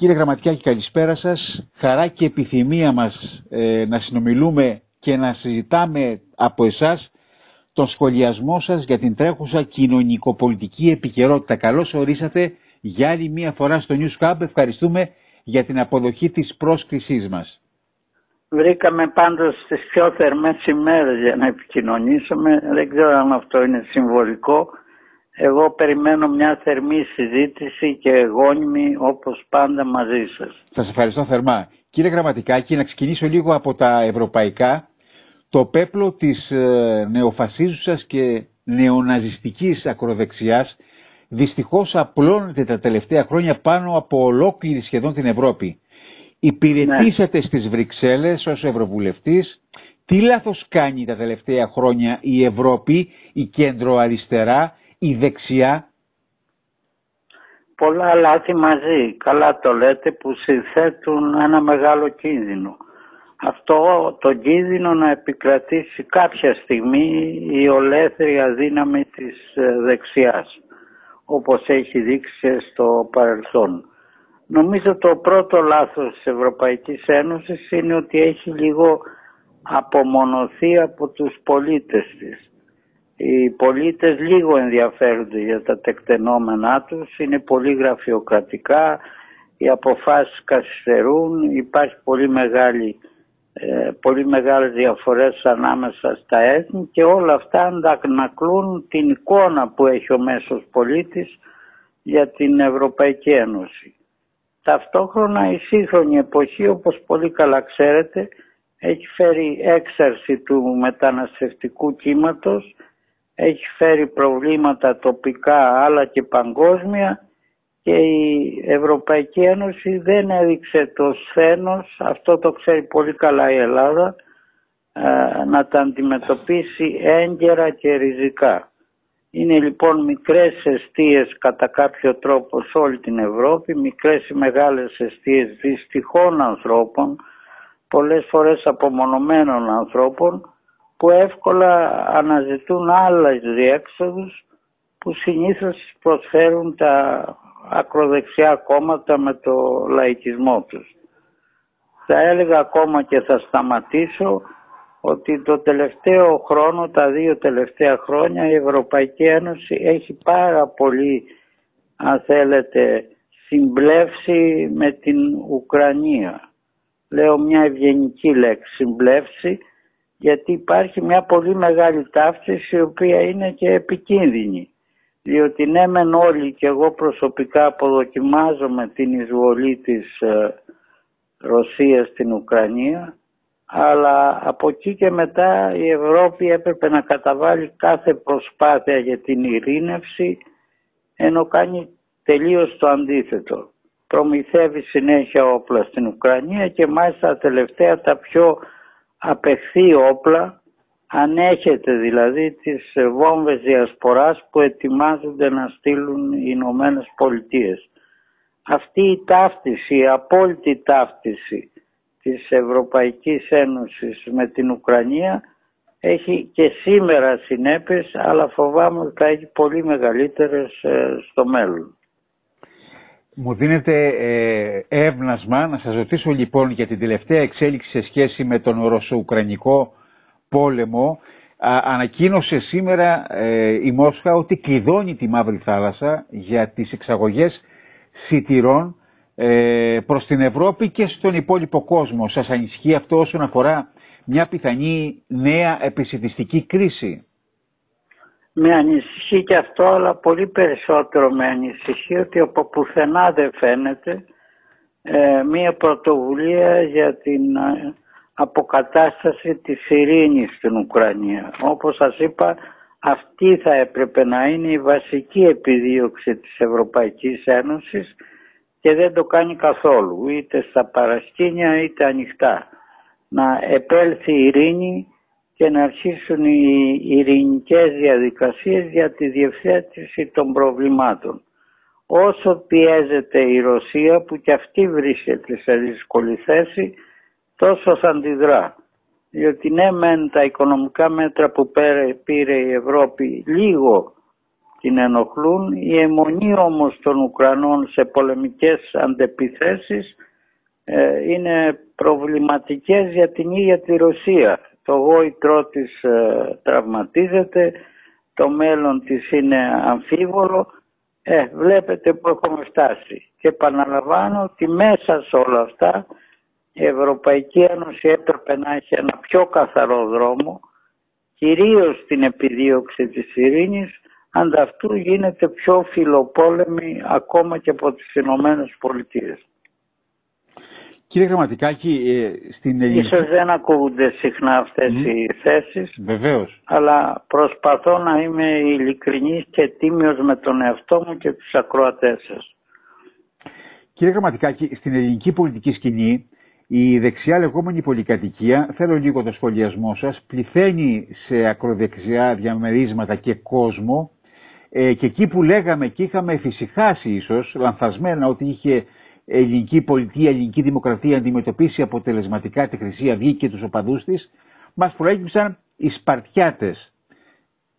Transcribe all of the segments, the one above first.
Κύριε Γραμματικάκη, καλησπέρα σας. Χαρά και επιθυμία μας ε, να συνομιλούμε και να συζητάμε από εσάς τον σχολιασμό σας για την τρέχουσα κοινωνικοπολιτική επικαιρότητα. Καλώς ορίσατε για άλλη μία φορά στο News Hub. Ευχαριστούμε για την αποδοχή της πρόσκλησής μας. Βρήκαμε πάντως στις πιο θερμές ημέρες για να επικοινωνήσουμε. Δεν ξέρω αν αυτό είναι συμβολικό. Εγώ περιμένω μια θερμή συζήτηση και γόνιμη όπως πάντα μαζί σας. Σας ευχαριστώ θερμά. Κύριε Γραμματικάκη, να ξεκινήσω λίγο από τα ευρωπαϊκά. Το πέπλο της ε, νεοφασίζουσας και νεοναζιστικής ακροδεξιάς δυστυχώς απλώνεται τα τελευταία χρόνια πάνω από ολόκληρη σχεδόν την Ευρώπη. Υπηρετήσατε ναι. στις Βρυξέλλες ως Ευρωβουλευτής. Τι λάθος κάνει τα τελευταία χρόνια η Ευρώπη, η κέντρο αριστερά, η δεξιά. Πολλά λάθη μαζί, καλά το λέτε, που συνθέτουν ένα μεγάλο κίνδυνο. Αυτό το κίνδυνο να επικρατήσει κάποια στιγμή η ολέθρια δύναμη της ε, δεξιάς, όπως έχει δείξει στο παρελθόν. Νομίζω το πρώτο λάθος της Ευρωπαϊκής Ένωσης είναι ότι έχει λίγο απομονωθεί από τους πολίτες της. Οι πολίτες λίγο ενδιαφέρονται για τα τεκτενόμενά τους, είναι πολύ γραφειοκρατικά, οι αποφάσεις καθυστερούν, υπάρχει πολύ μεγάλη ε, πολύ μεγάλες διαφορές ανάμεσα στα έθνη και όλα αυτά αντανακλούν την εικόνα που έχει ο μέσος πολίτης για την Ευρωπαϊκή Ένωση. Ταυτόχρονα η σύγχρονη εποχή όπως πολύ καλά ξέρετε έχει φέρει έξαρση του μεταναστευτικού κύματος, έχει φέρει προβλήματα τοπικά αλλά και παγκόσμια και η Ευρωπαϊκή Ένωση δεν έδειξε το σθένος, αυτό το ξέρει πολύ καλά η Ελλάδα, ε, να τα αντιμετωπίσει έγκαιρα και ριζικά. Είναι λοιπόν μικρές αιστείες κατά κάποιο τρόπο σε όλη την Ευρώπη, μικρές ή μεγάλες αιστείες δυστυχών ανθρώπων, πολλές φορές απομονωμένων ανθρώπων, που εύκολα αναζητούν άλλες διέξοδους που συνήθως προσφέρουν τα ακροδεξιά κόμματα με το λαϊκισμό τους. Θα έλεγα ακόμα και θα σταματήσω ότι το τελευταίο χρόνο, τα δύο τελευταία χρόνια η Ευρωπαϊκή Ένωση έχει πάρα πολύ αν θέλετε συμπλεύσει με την Ουκρανία. Λέω μια ευγενική λέξη συμπλεύσει γιατί υπάρχει μια πολύ μεγάλη ταύτιση η οποία είναι και επικίνδυνη διότι ναι μεν όλοι και εγώ προσωπικά αποδοκιμάζομαι την εισβολή της ε, Ρωσίας στην Ουκρανία αλλά από εκεί και μετά η Ευρώπη έπρεπε να καταβάλει κάθε προσπάθεια για την ειρήνευση ενώ κάνει τελείως το αντίθετο. Προμηθεύει συνέχεια όπλα στην Ουκρανία και μάλιστα τελευταία τα πιο απεχθή όπλα ανέχεται δηλαδή τις βόμβες διασποράς που ετοιμάζονται να στείλουν οι Ηνωμένες Πολιτείες. Αυτή η ταύτιση, η απόλυτη ταύτιση της Ευρωπαϊκής Ένωσης με την Ουκρανία έχει και σήμερα συνέπειες αλλά φοβάμαι ότι θα έχει πολύ μεγαλύτερες ε, στο μέλλον. Μου δίνεται ε, εύνασμα να σας ρωτήσω λοιπόν για την τελευταία εξέλιξη σε σχέση με τον Ρωσο-Ουκρανικό πόλεμο ανακοίνωσε σήμερα ε, η Μόσχα ότι κλειδώνει τη Μαύρη Θάλασσα για τις εξαγωγές σιτηρών ε, προς την Ευρώπη και στον υπόλοιπο κόσμο. Σας ανισχύει αυτό όσον αφορά μια πιθανή νέα επισητιστική κρίση; Με ανησυχεί και αυτό, αλλά πολύ περισσότερο με ανησυχεί ότι από πουθενά δεν φαίνεται ε, μια πρωτοβουλία για την αποκατάσταση της ειρήνης στην Ουκρανία. Όπως σας είπα αυτή θα έπρεπε να είναι η βασική επιδίωξη της Ευρωπαϊκής Ένωσης και δεν το κάνει καθόλου είτε στα παρασκήνια είτε ανοιχτά. Να επέλθει η ειρήνη και να αρχίσουν οι ειρηνικές διαδικασίες για τη διευθέτηση των προβλημάτων. Όσο πιέζεται η Ρωσία που και αυτή βρίσκεται σε δύσκολη θέση τόσο θα αντιδρά. Διότι ναι μεν τα οικονομικά μέτρα που πήρε η Ευρώπη λίγο την ενοχλούν. Η αιμονή όμως των Ουκρανών σε πολεμικές αντεπιθέσεις ε, είναι προβληματικές για την ίδια τη Ρωσία. Το γόητρό της ε, τραυματίζεται, το μέλλον της είναι αμφίβολο. Ε, βλέπετε που έχουμε φτάσει. Και επαναλαμβάνω ότι μέσα σε όλα αυτά η Ευρωπαϊκή Ένωση έπρεπε να έχει ένα πιο καθαρό δρόμο, κυρίως στην επιδίωξη της ειρήνης, ανταυτού γίνεται πιο φιλοπόλεμη ακόμα και από τις Ηνωμένες Πολιτείες. Κύριε Γραμματικάκη, ε, στην ελληνική... Ίσως δεν ακούγονται συχνά αυτές mm. οι θέσεις. Βεβαίως. Αλλά προσπαθώ να είμαι ειλικρινής και τίμιος με τον εαυτό μου και τους ακροατές σας. Κύριε Γραμματικάκη, στην ελληνική πολιτική σκηνή η δεξιά λεγόμενη πολυκατοικία, θέλω λίγο το σχολιασμό σας, πληθαίνει σε ακροδεξιά διαμερίσματα και κόσμο ε, και εκεί που λέγαμε και είχαμε εφησυχάσει ίσως, λανθασμένα ότι είχε ελληνική πολιτεία, ελληνική δημοκρατία αντιμετωπίσει αποτελεσματικά τη Χρυσή Αυγή και τους οπαδούς της, μας προέκυψαν οι Σπαρτιάτες.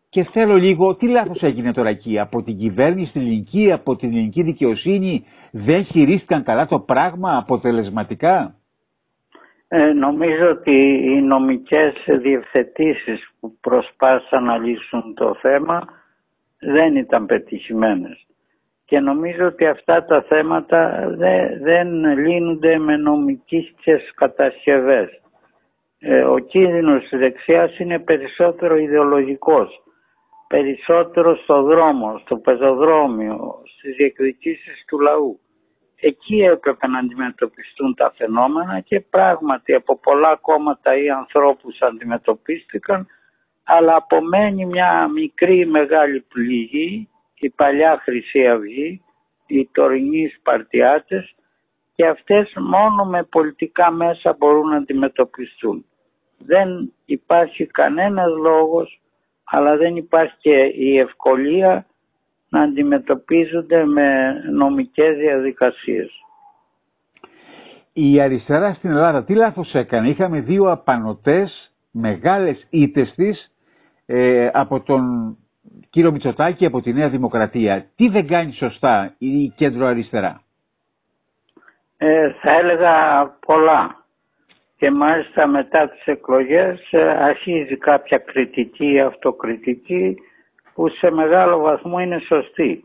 Και θέλω λίγο, τι λάθος έγινε τώρα εκεί, από την κυβέρνηση την ελληνική, από την ελληνική δικαιοσύνη, δεν χειρίστηκαν καλά το πράγμα αποτελεσματικά; Ε, νομίζω ότι οι νομικές διευθετήσεις που προσπάθησαν να λύσουν το θέμα δεν ήταν πετυχημένες. Και νομίζω ότι αυτά τα θέματα δεν, δεν λύνονται με νομικές κατασκευές. Ε, ο κίνδυνος της δεξιάς είναι περισσότερο ιδεολογικός. Περισσότερο στο δρόμο, στο πεζοδρόμιο, στις διεκδικήσεις του λαού. Εκεί έπρεπε να αντιμετωπιστούν τα φαινόμενα και πράγματι από πολλά κόμματα ή ανθρώπους αντιμετωπίστηκαν αλλά απομένει μια μικρή μεγάλη πληγή, η παλιά Χρυσή Αυγή, οι τωρινοί Σπαρτιάτες και αυτές μόνο με πολιτικά μέσα μπορούν να αντιμετωπιστούν. Δεν υπάρχει κανένας λόγος αλλά δεν υπάρχει και η ευκολία να αντιμετωπίζονται με νομικές διαδικασίες. Η αριστερά στην Ελλάδα τι λάθος έκανε; Είχαμε δύο απανοτές μεγάλες ήττες της ε, από τον κύριο Μητσοτάκη από τη Νέα Δημοκρατία. Τι δεν κάνει σωστά η κέντρο αριστερά; Ε, θα έλεγα πολλά. Και μάλιστα μετά τις εκλογές ε, αρχίζει κάποια κριτική, αυτοκριτική που σε μεγάλο βαθμό είναι σωστή.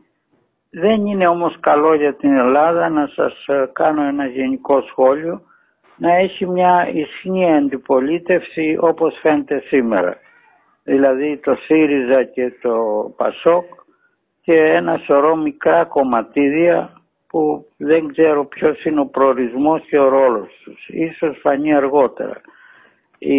Δεν είναι όμως καλό για την Ελλάδα να σας ε, κάνω ένα γενικό σχόλιο να έχει μια ισχυρή αντιπολίτευση όπως φαίνεται σήμερα. Δηλαδή το ΣΥΡΙΖΑ και το ΠΑΣΟΚ και ένα σωρό μικρά κομματίδια που δεν ξέρω ποιος είναι ο προορισμός και ο ρόλος τους. Ίσως φανεί αργότερα. Η,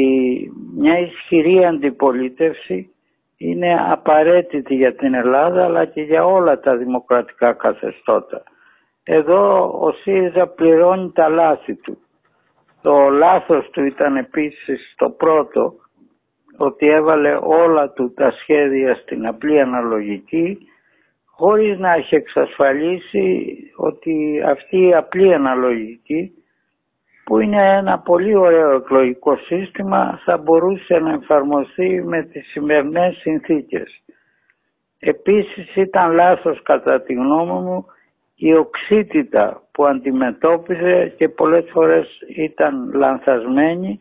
μια ισχυρή αντιπολίτευση είναι απαραίτητη για την Ελλάδα αλλά και για όλα τα δημοκρατικά καθεστώτα. Εδώ ο ΣΥΡΙΖΑ πληρώνει τα λάθη του. Το λάθος του ήταν επίσης το πρώτο ότι έβαλε όλα του τα σχέδια στην απλή αναλογική χωρίς να έχει εξασφαλίσει ότι αυτή η απλή αναλογική που είναι ένα πολύ ωραίο εκλογικό σύστημα θα μπορούσε να εφαρμοστεί με τις σημερινές συνθήκες. Επίσης ήταν λάθος κατά τη γνώμη μου η οξύτητα που αντιμετώπιζε και πολλές φορές ήταν λανθασμένη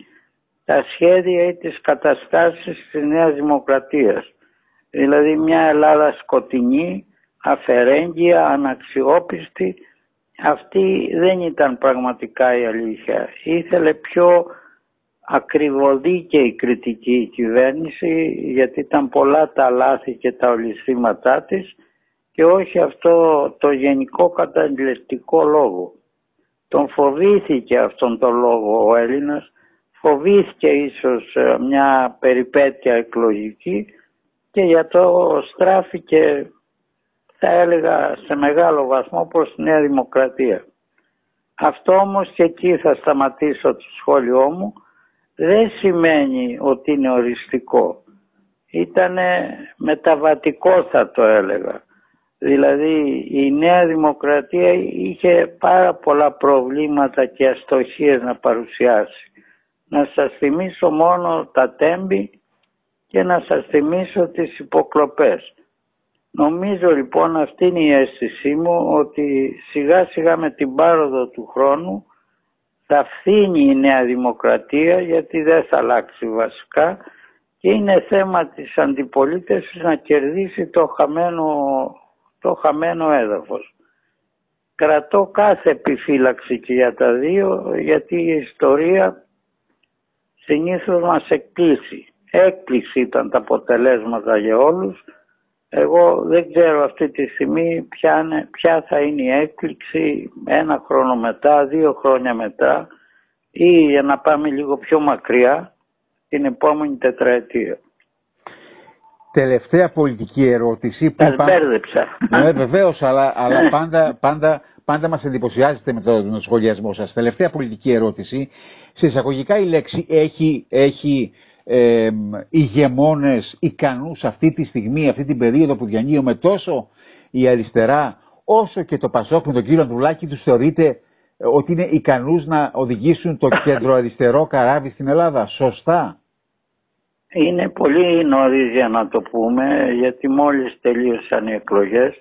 τα σχέδια ή τις καταστάσεις της Νέας Δημοκρατίας. Δηλαδή μια Ελλάδα σκοτεινή, αφαιρέγγια, αναξιόπιστη, αυτή δεν ήταν πραγματικά η αλήθεια. Ήθελε πιο ακριβωδίκαιη κριτική η κυβέρνηση γιατί ήταν πολλά τα λάθη και τα ολισθήματά της και όχι αυτό το γενικό καταγγελτικό λόγο. Τον φοβήθηκε αυτόν τον λόγο ο Έλληνας, φοβήθηκε ίσως ε, μια περιπέτεια εκλογική και για το στράφηκε θα έλεγα σε μεγάλο βαθμό προς τη Νέα Δημοκρατία. Αυτό όμως και εκεί θα σταματήσω το σχόλιο μου δεν σημαίνει ότι είναι οριστικό. Ήτανε μεταβατικό θα το έλεγα. Δηλαδή η Νέα Δημοκρατία είχε πάρα πολλά προβλήματα και αστοχίες να παρουσιάσει. Να σας θυμίσω μόνο τα τέμπη και να σας θυμίσω τις υποκλοπές Νομίζω λοιπόν αυτή είναι η αίσθησή μου ότι σιγά σιγά με την πάροδο του χρόνου θα φθήνει η Νέα Δημοκρατία γιατί δεν θα αλλάξει βασικά και είναι θέμα της αντιπολίτευσης να κερδίσει το χαμένο, το χαμένο έδαφος. Κρατώ κάθε επιφύλαξη και για τα δύο γιατί η ιστορία συνήθως μας εκπλήσει. Έκπληξη ήταν τα αποτελέσματα για όλους. Εγώ δεν ξέρω αυτή τη στιγμή ποια, ποια θα είναι η έκπληξη ένα χρόνο μετά, δύο χρόνια μετά ή για να πάμε λίγο πιο μακριά την επόμενη τετραετία. Τελευταία πολιτική ερώτηση. Που Τα μπέρδεψα. Ναι, βεβαίως, αλλά, αλλά ναι. πάντα, πάντα, πάντα μας εντυπωσιάζεται με τον σχολιασμό σας. Τελευταία πολιτική ερώτηση. Σε εισαγωγικά η λέξη έχει, έχει ε, ηγεμόνες ικανούς αυτή τη στιγμή, αυτή την περίοδο που διανύουμε τόσο η αριστερά όσο και το Πασόκ με τον κύριο Ανδρουλάκη τους θεωρείται ότι είναι ικανούς να οδηγήσουν το κέντρο αριστερό καράβι στην Ελλάδα. Σωστά. Είναι πολύ νωρίς για να το πούμε γιατί μόλις τελείωσαν οι εκλογές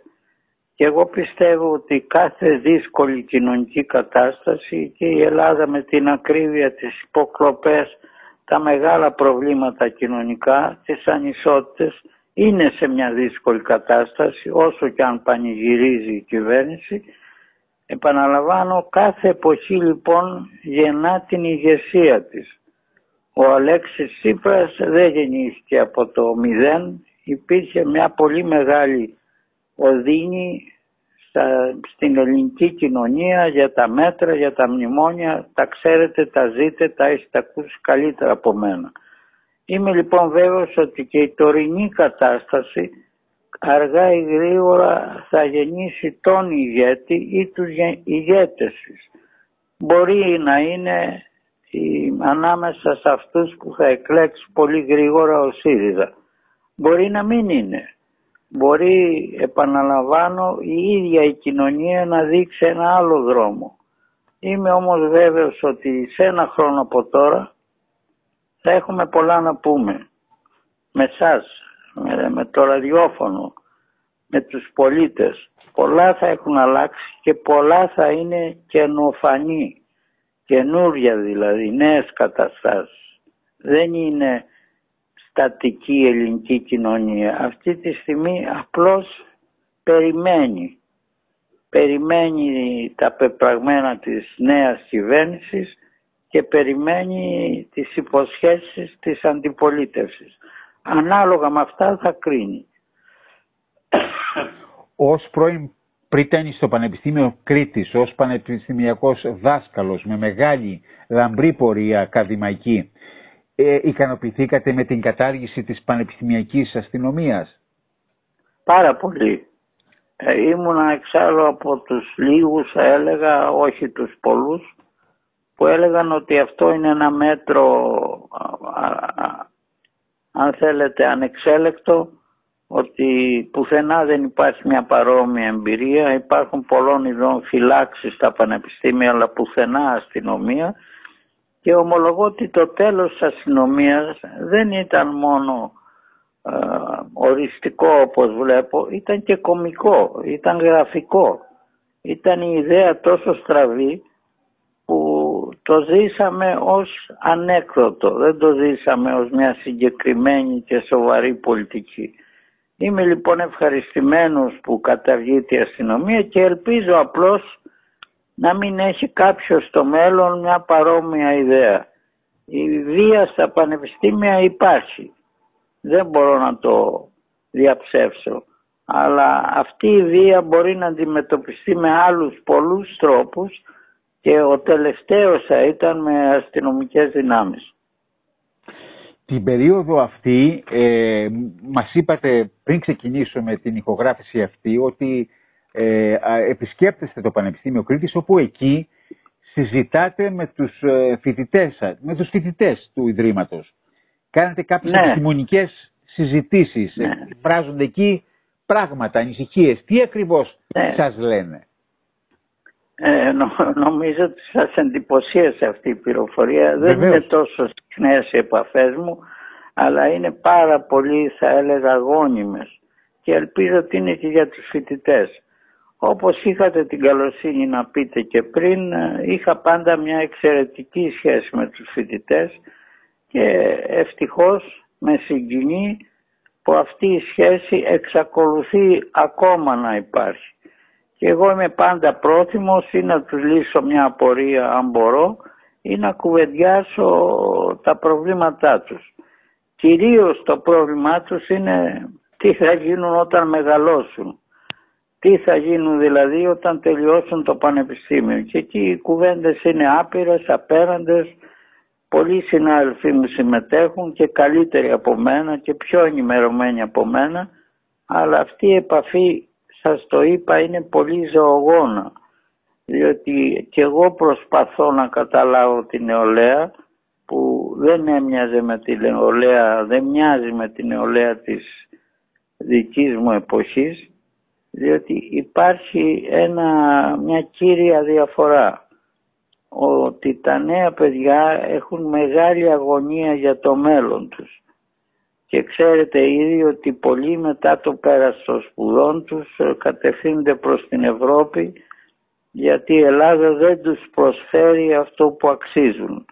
και εγώ πιστεύω ότι κάθε δύσκολη κοινωνική κατάσταση και η Ελλάδα με την ακρίβεια της υποκλοπές, τα μεγάλα προβλήματα κοινωνικά, τις ανισότητες, είναι σε μια δύσκολη κατάσταση όσο και αν πανηγυρίζει η κυβέρνηση. Επαναλαμβάνω, κάθε εποχή λοιπόν γεννά την ηγεσία της. Ο Αλέξης Τσίπρας δεν γεννήθηκε από το μηδέν, υπήρχε μια πολύ μεγάλη οδύνη στην ελληνική κοινωνία για τα μέτρα, για τα μνημόνια, τα ξέρετε, τα ζείτε, τα έχετε ακούσει καλύτερα από μένα. Είμαι λοιπόν βέβαιος ότι και η τωρινή κατάσταση αργά ή γρήγορα θα γεννήσει τον ηγέτη ή τους ηγέτες της. Μπορεί να είναι ανάμεσα σε αυτούς που θα εκλέξει πολύ γρήγορα ο ΣΥΡΙΖΑ. Μπορεί να μην είναι μπορεί επαναλαμβάνω η ίδια η κοινωνία να δείξει ένα άλλο δρόμο. Είμαι όμως βέβαιος ότι σε ένα χρόνο από τώρα θα έχουμε πολλά να πούμε με σας, με, το ραδιόφωνο, με τους πολίτες. Πολλά θα έχουν αλλάξει και πολλά θα είναι καινοφανή, καινούρια δηλαδή, νέες καταστάσεις. Δεν είναι στατική ελληνική κοινωνία. Αυτή τη στιγμή απλώς περιμένει. Περιμένει τα πεπραγμένα της νέας κυβέρνησης και περιμένει τις υποσχέσεις της αντιπολίτευσης. Ανάλογα με αυτά θα κρίνει. Ως πρώην πριτένη στο Πανεπιστήμιο Κρήτης, ως πανεπιστημιακός δάσκαλος με μεγάλη λαμπρή πορεία ακαδημαϊκή, ε, ικανοποιηθήκατε με την κατάργηση της πανεπιστημιακής αστυνομίας; Πάρα πολύ. Ε, ήμουνα εξάλλου από τους λίγους, έλεγα, όχι τους πολλούς, που έλεγαν ότι αυτό είναι ένα μέτρο, αν θέλετε, ανεξέλεκτο, ότι πουθενά δεν υπάρχει μια παρόμοια εμπειρία, υπάρχουν πολλών ειδών φυλάξεις στα πανεπιστήμια, αλλά πουθενά αστυνομία και ομολογώ ότι το τέλος της αστυνομίας δεν ήταν μόνο ε, οριστικό όπως βλέπω, ήταν και κομικό, ήταν γραφικό. Ήταν η ιδέα τόσο στραβή που το ζήσαμε ως ανέκδοτο, δεν το ζήσαμε ως μια συγκεκριμένη και σοβαρή πολιτική. Είμαι λοιπόν ευχαριστημένος που καταργείται η αστυνομία και ελπίζω απλώς να μην έχει κάποιος στο μέλλον μια παρόμοια ιδέα. Η βία στα πανεπιστήμια υπάρχει. Δεν μπορώ να το διαψεύσω. Αλλά αυτή η βία μπορεί να αντιμετωπιστεί με άλλους πολλούς τρόπους και ο τελευταίος θα ήταν με αστυνομικές δυνάμεις. Την περίοδο αυτή, ε, μας είπατε πριν ξεκινήσουμε την ηχογράφηση αυτή, ότι ε, επισκέπτεστε το Πανεπιστήμιο Κρήτης όπου εκεί συζητάτε με τους ε, φοιτητές, με τους φοιτητές του Ιδρύματος. Κάνετε κάποιες ναι. επιστημονικές συζητήσεις, ναι. εκφράζονται εκεί πράγματα, ανησυχίες. Τι ακριβώς ναι. σας λένε; Ε, νομίζω ότι σας εντυπωσίασε αυτή η πληροφορία. Δεν είναι τόσο συχνές οι επαφές μου, αλλά είναι πάρα πολύ θα έλεγα γόνιμες και ελπίζω ότι είναι και για τους φοιτητές. Όπως είχατε την καλοσύνη να πείτε και πριν, είχα πάντα μια εξαιρετική σχέση με τους φοιτητές και ευτυχώς με συγκινεί που αυτή η σχέση εξακολουθεί ακόμα να υπάρχει. Και εγώ είμαι πάντα πρόθυμος ή να τους λύσω μια απορία αν μπορώ ή να κουβεντιάσω τα προβλήματά τους. Κυρίως το πρόβλημά τους είναι τι θα γίνουν όταν μεγαλώσουν. Τι θα γίνουν δηλαδή όταν τελειώσουν το πανεπιστήμιο. Και εκεί οι κουβέντες είναι άπειρες, απέραντες. Πολλοί συνάδελφοί μου συμμετέχουν και καλύτεροι από μένα και πιο ενημερωμένοι από μένα. Αλλά αυτή η επαφή, σας το είπα, είναι πολύ ζωογόνα. Διότι και εγώ προσπαθώ να καταλάβω την νεολαία που δεν έμοιαζε με την νεολαία, δεν μοιάζει με την νεολαία της δικής μου εποχής διότι υπάρχει ένα, μια κύρια διαφορά ότι τα νέα παιδιά έχουν μεγάλη αγωνία για το μέλλον τους και ξέρετε ήδη ότι πολλοί μετά το πέρας των σπουδών τους κατευθύνονται προς την Ευρώπη γιατί η Ελλάδα δεν τους προσφέρει αυτό που αξίζουν.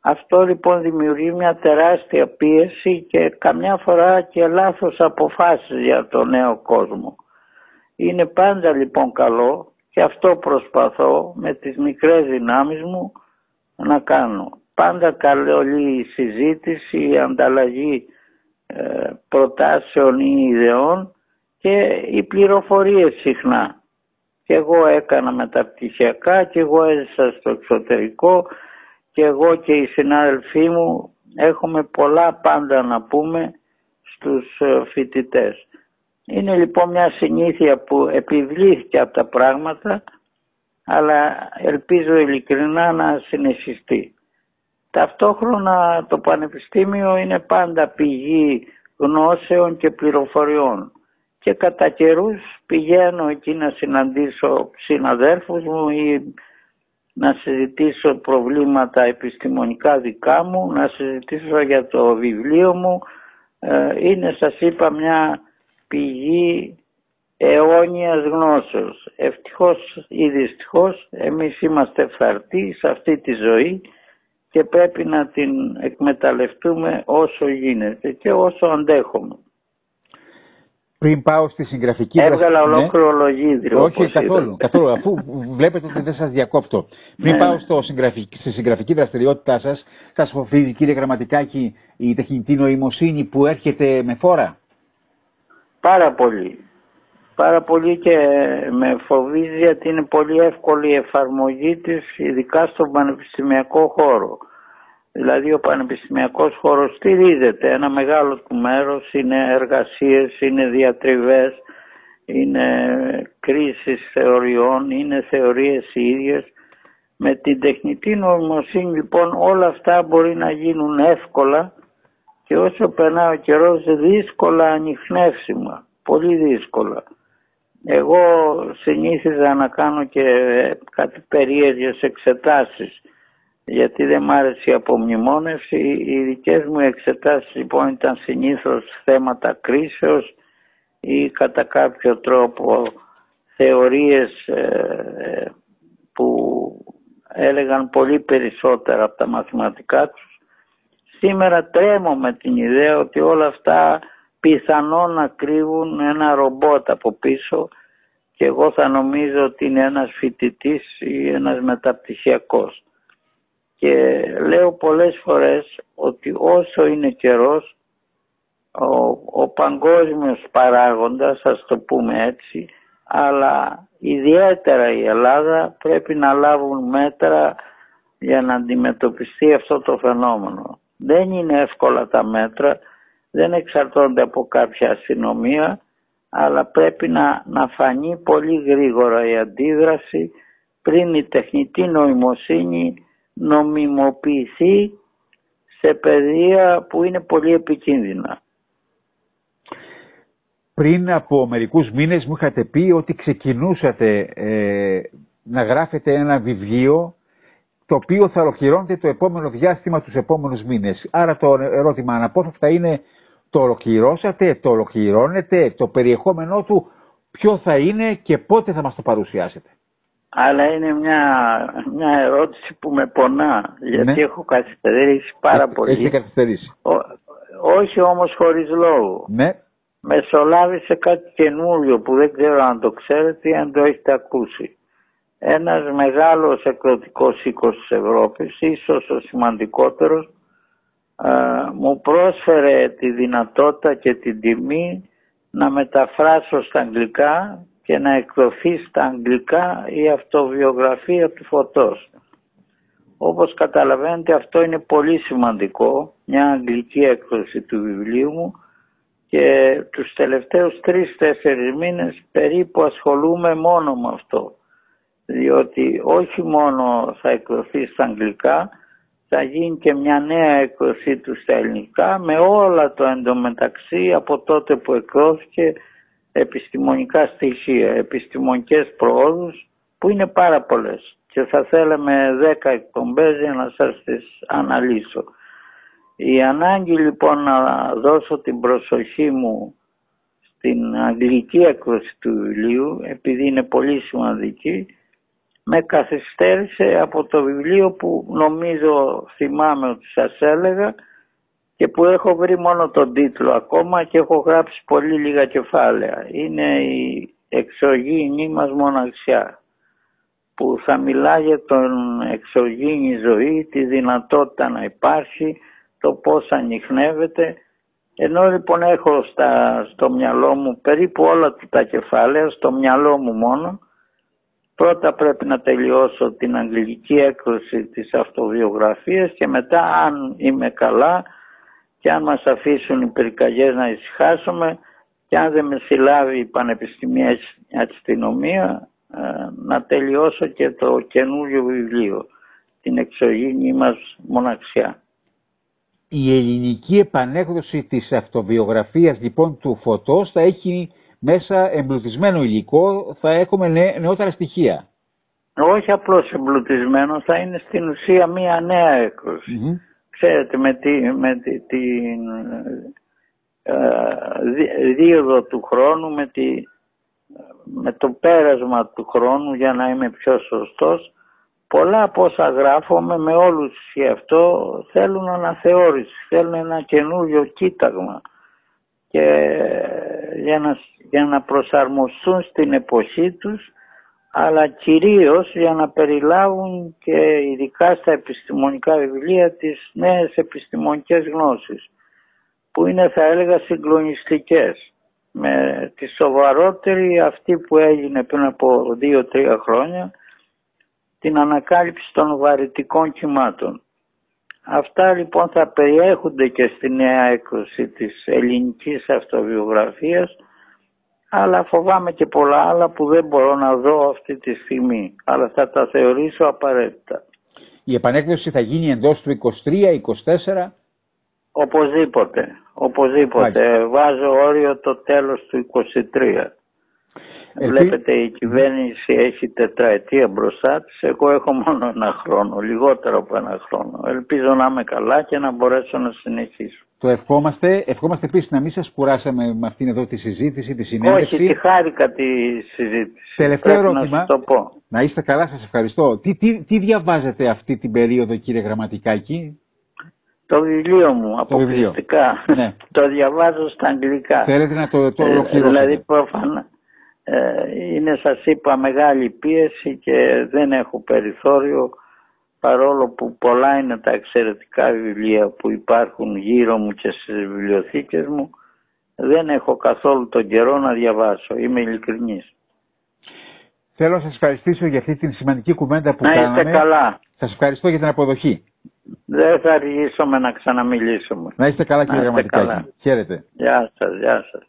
Αυτό λοιπόν δημιουργεί μια τεράστια πίεση και καμιά φορά και λάθος αποφάσεις για το νέο κόσμο. Είναι πάντα λοιπόν καλό και αυτό προσπαθώ με τις μικρές δυνάμεις μου να κάνω. Πάντα καλή η συζήτηση, η ανταλλαγή ε, προτάσεων ή ιδεών και οι πληροφορίες συχνά. Και εγώ έκανα μεταπτυχιακά και εγώ έζησα στο εξωτερικό και εγώ και οι συνάδελφοί μου έχουμε πολλά πάντα να πούμε στους ε, φοιτητές. Είναι λοιπόν μια συνήθεια που επιβλήθηκε από τα πράγματα αλλά ελπίζω ειλικρινά να συνεχιστεί. Ταυτόχρονα το Πανεπιστήμιο είναι πάντα πηγή γνώσεων και πληροφοριών και κατά καιρούς πηγαίνω εκεί να συναντήσω συναδέρφους μου ή να συζητήσω προβλήματα επιστημονικά δικά μου, να συζητήσω για το βιβλίο μου. Ε, είναι σας είπα μια πηγή αιώνιας γνώσεως. Ευτυχώς ή δυστυχώς εμείς είμαστε ευθαρτοί σε αυτή τη ζωή και πρέπει να την εκμεταλλευτούμε όσο γίνεται και όσο αντέχουμε. Πριν πάω στη συγγραφική Έβγαλα ολόκληρο ναι. λογίδριο. Όχι καθόλου, καθόλου. Αφού βλέπετε ότι δεν σας διακόπτω. Πριν ναι. πάω στο συγγραφική, στη συγγραφική δραστηριότητά σας, σας φοβίζει κύριε Γραμματικάκη η τεχνητή νοημοσύνη που έρχεται με φόρα. Πάρα πολύ. Πάρα πολύ και με φοβίζει γιατί είναι πολύ εύκολη η εφαρμογή της ειδικά στον πανεπιστημιακό χώρο. Δηλαδή ο πανεπιστημιακός χώρος στηρίζεται. Ένα μεγάλο του μέρος είναι εργασίες, είναι διατριβές, είναι κρίσεις θεωριών, είναι θεωρίες οι ίδιες. Με την τεχνητή νοημοσύνη λοιπόν όλα αυτά μπορεί να γίνουν εύκολα και όσο περνάει ο καιρός δύσκολα ανοιχνεύσιμα, πολύ δύσκολα. Εγώ συνήθιζα να κάνω και κάτι περίεργες εξετάσεις γιατί δεν μ' άρεσε η απομνημόνευση. Οι δικές μου εξετάσεις λοιπόν ήταν συνήθως θέματα κρίσεως ή κατά κάποιο τρόπο θεωρίες ε, που έλεγαν πολύ περισσότερα από τα μαθηματικά τους. Σήμερα τρέμω με την ιδέα ότι όλα αυτά πιθανόν να κρύβουν ένα ρομπότ από πίσω και εγώ θα νομίζω ότι είναι ένας φοιτητής ή ένας μεταπτυχιακός και λέω πολλές φορές ότι όσο είναι καιρός ο, ο παγκόσμιος παράγοντας, ας το πούμε έτσι, αλλά ιδιαίτερα η Ελλάδα πρέπει να λάβουν μέτρα για να αντιμετωπιστεί αυτό το φαινόμενο. Δεν είναι εύκολα τα μέτρα, δεν εξαρτώνται από κάποια αστυνομία, αλλά πρέπει να, να φανεί πολύ γρήγορα η αντίδραση πριν η τεχνητή νοημοσύνη νομιμοποιηθεί σε παιδεία που είναι πολύ επικίνδυνα. Πριν από μερικούς μήνες μου είχατε πει ότι ξεκινούσατε ε, να γράφετε ένα βιβλίο το οποίο θα ολοκληρώνεται το επόμενο διάστημα τους επόμενους μήνες. Άρα το ερώτημα αναπόφευκτα είναι Το ολοκληρώσατε, το ολοκληρώνετε, το περιεχόμενό του ποιο θα είναι και πότε θα μας το παρουσιάσετε; Αλλά είναι μια, μια ερώτηση που με πονά, γιατί Ναι. έχω καθυστερήσει πάρα πολύ. Έχετε καθυστερήσει. Ό- όχι όμως χωρίς λόγο. Ναι. Μεσολάβησε κάτι καινούριο που δεν ξέρω αν το ξέρετε ή αν το έχετε ακούσει. Ένας μεγάλος εκδοτικός οίκος της Ευρώπης, ίσως ο σημαντικότερος, α, μου πρόσφερε τη δυνατότητα και την τιμή να μεταφράσω στα αγγλικά και να εκδοθεί στα αγγλικά η αυτοβιογραφία του Φωτός. Όπως καταλαβαίνετε αυτό είναι πολύ σημαντικό, μια αγγλική έκδοση του βιβλίου μου και τους τελευταίους τρεις-τέσσερις μήνες περίπου ασχολούμαι μόνο με αυτό. Διότι όχι μόνο θα εκδοθεί στα αγγλικά, θα γίνει και μια νέα έκδοσή του στα ελληνικά με όλα το εντωμεταξύ από τότε που εκδόθηκε επιστημονικά στοιχεία, επιστημονικές προόδους που είναι πάρα πολλές και θα θέλαμε 10 εκπομπές για να σας τις αναλύσω. Η ανάγκη λοιπόν να δώσω την προσοχή μου στην αγγλική έκδοση του βιβλίου επειδή είναι πολύ σημαντική με καθυστέρησε από το βιβλίο που νομίζω θυμάμαι ότι σας έλεγα και που έχω βρει μόνο τον τίτλο ακόμα και έχω γράψει πολύ λίγα κεφάλαια. Είναι η εξωγήινή μας μοναξιά που θα μιλά για τον εξωγήινη ζωή, τη δυνατότητα να υπάρχει, το πώς ανοιχνεύεται. Ενώ λοιπόν έχω στα, στο μυαλό μου περίπου όλα τα κεφάλαια, στο μυαλό μου μόνο, πρώτα πρέπει να τελειώσω την αγγλική έκδοση της αυτοβιογραφίας και μετά αν είμαι καλά και αν μας αφήσουν οι πυρκαγιές να ησυχάσουμε και αν δεν με συλλάβει η πανεπιστημία αστυνομία ε, να τελειώσω και το καινούριο βιβλίο την εξωγήινη μας μοναξιά. Η ελληνική επανέκδοση της αυτοβιογραφίας λοιπόν του Φωτός θα έχει μέσα εμπλουτισμένο υλικό, θα έχουμε νε- νεότερα στοιχεία. Όχι απλώς εμπλουτισμένο, θα είναι στην ουσία μία νέα έκδοση. Μμμ. Ξέρετε με, τη, με τη, την ε, δι- δίωδο του χρόνου, με, τη, με το πέρασμα του χρόνου για να είμαι πιο σωστός, πολλά από όσα γράφομαι με όλους και αυτό θέλουν αναθεώρηση, θέλουν ένα καινούριο κοίταγμα και για να, για να προσαρμοστούν στην εποχή τους αλλά κυρίως για να περιλάβουν και ειδικά στα επιστημονικά βιβλία τις νέες επιστημονικές γνώσεις που είναι θα έλεγα συγκλονιστικές με τη σοβαρότερη αυτή που έγινε πριν από δύο-τρία χρόνια την ανακάλυψη των βαρυτικών κυμάτων. Αυτά λοιπόν θα περιέχονται και στη νέα έκδοση της ελληνικής αυτοβιογραφίας αλλά φοβάμαι και πολλά άλλα που δεν μπορώ να δω αυτή τη στιγμή αλλά θα τα θεωρήσω απαραίτητα. Η επανέκδοση θα γίνει εντός του 23-24. Οπωσδήποτε, οπωσδήποτε. Βάζω όριο το τέλος του 23. Ελπί- Βλέπετε η κυβέρνηση έχει τετραετία μπροστά της, εγώ έχω μόνο ένα χρόνο, λιγότερο από ένα χρόνο. Ελπίζω να είμαι καλά και να μπορέσω να συνεχίσω. Το ευχόμαστε. Ευχόμαστε επίσης να μην σας κουράσαμε με αυτήν εδώ τη συζήτηση, τη συνέντευξη. Όχι, τη χάρηκα τη συζήτηση. Τελευταίο Πρέπει ερώτημα. να σου το πω. Να είστε καλά, σας ευχαριστώ. Τι, τι, τι διαβάζετε αυτή την περίοδο κύριε Γραμματικάκη; Το βιβλίο μου, Το βιβλίο. αποκλειστικά. Ναι. το διαβάζω στα αγγλικά. Θέλετε να το, το Ε, ολοκληρώσετε. δηλαδή προφανά ε, είναι σας είπα μεγάλη πίεση και δεν έχω περιθώριο παρόλο που πολλά είναι τα εξαιρετικά βιβλία που υπάρχουν γύρω μου και στις βιβλιοθήκες μου δεν έχω καθόλου τον καιρό να διαβάσω. Είμαι ειλικρινής. Θέλω να σας ευχαριστήσω για αυτή την σημαντική κουβέντα που να κάναμε. είστε καλά. Σας ευχαριστώ για την αποδοχή. Δεν θα αργήσουμε να ξαναμιλήσουμε. Να είστε καλά Να κύριε είστε Γραμματικάκη. καλά. Χαίρετε. Γεια σας, γεια σας.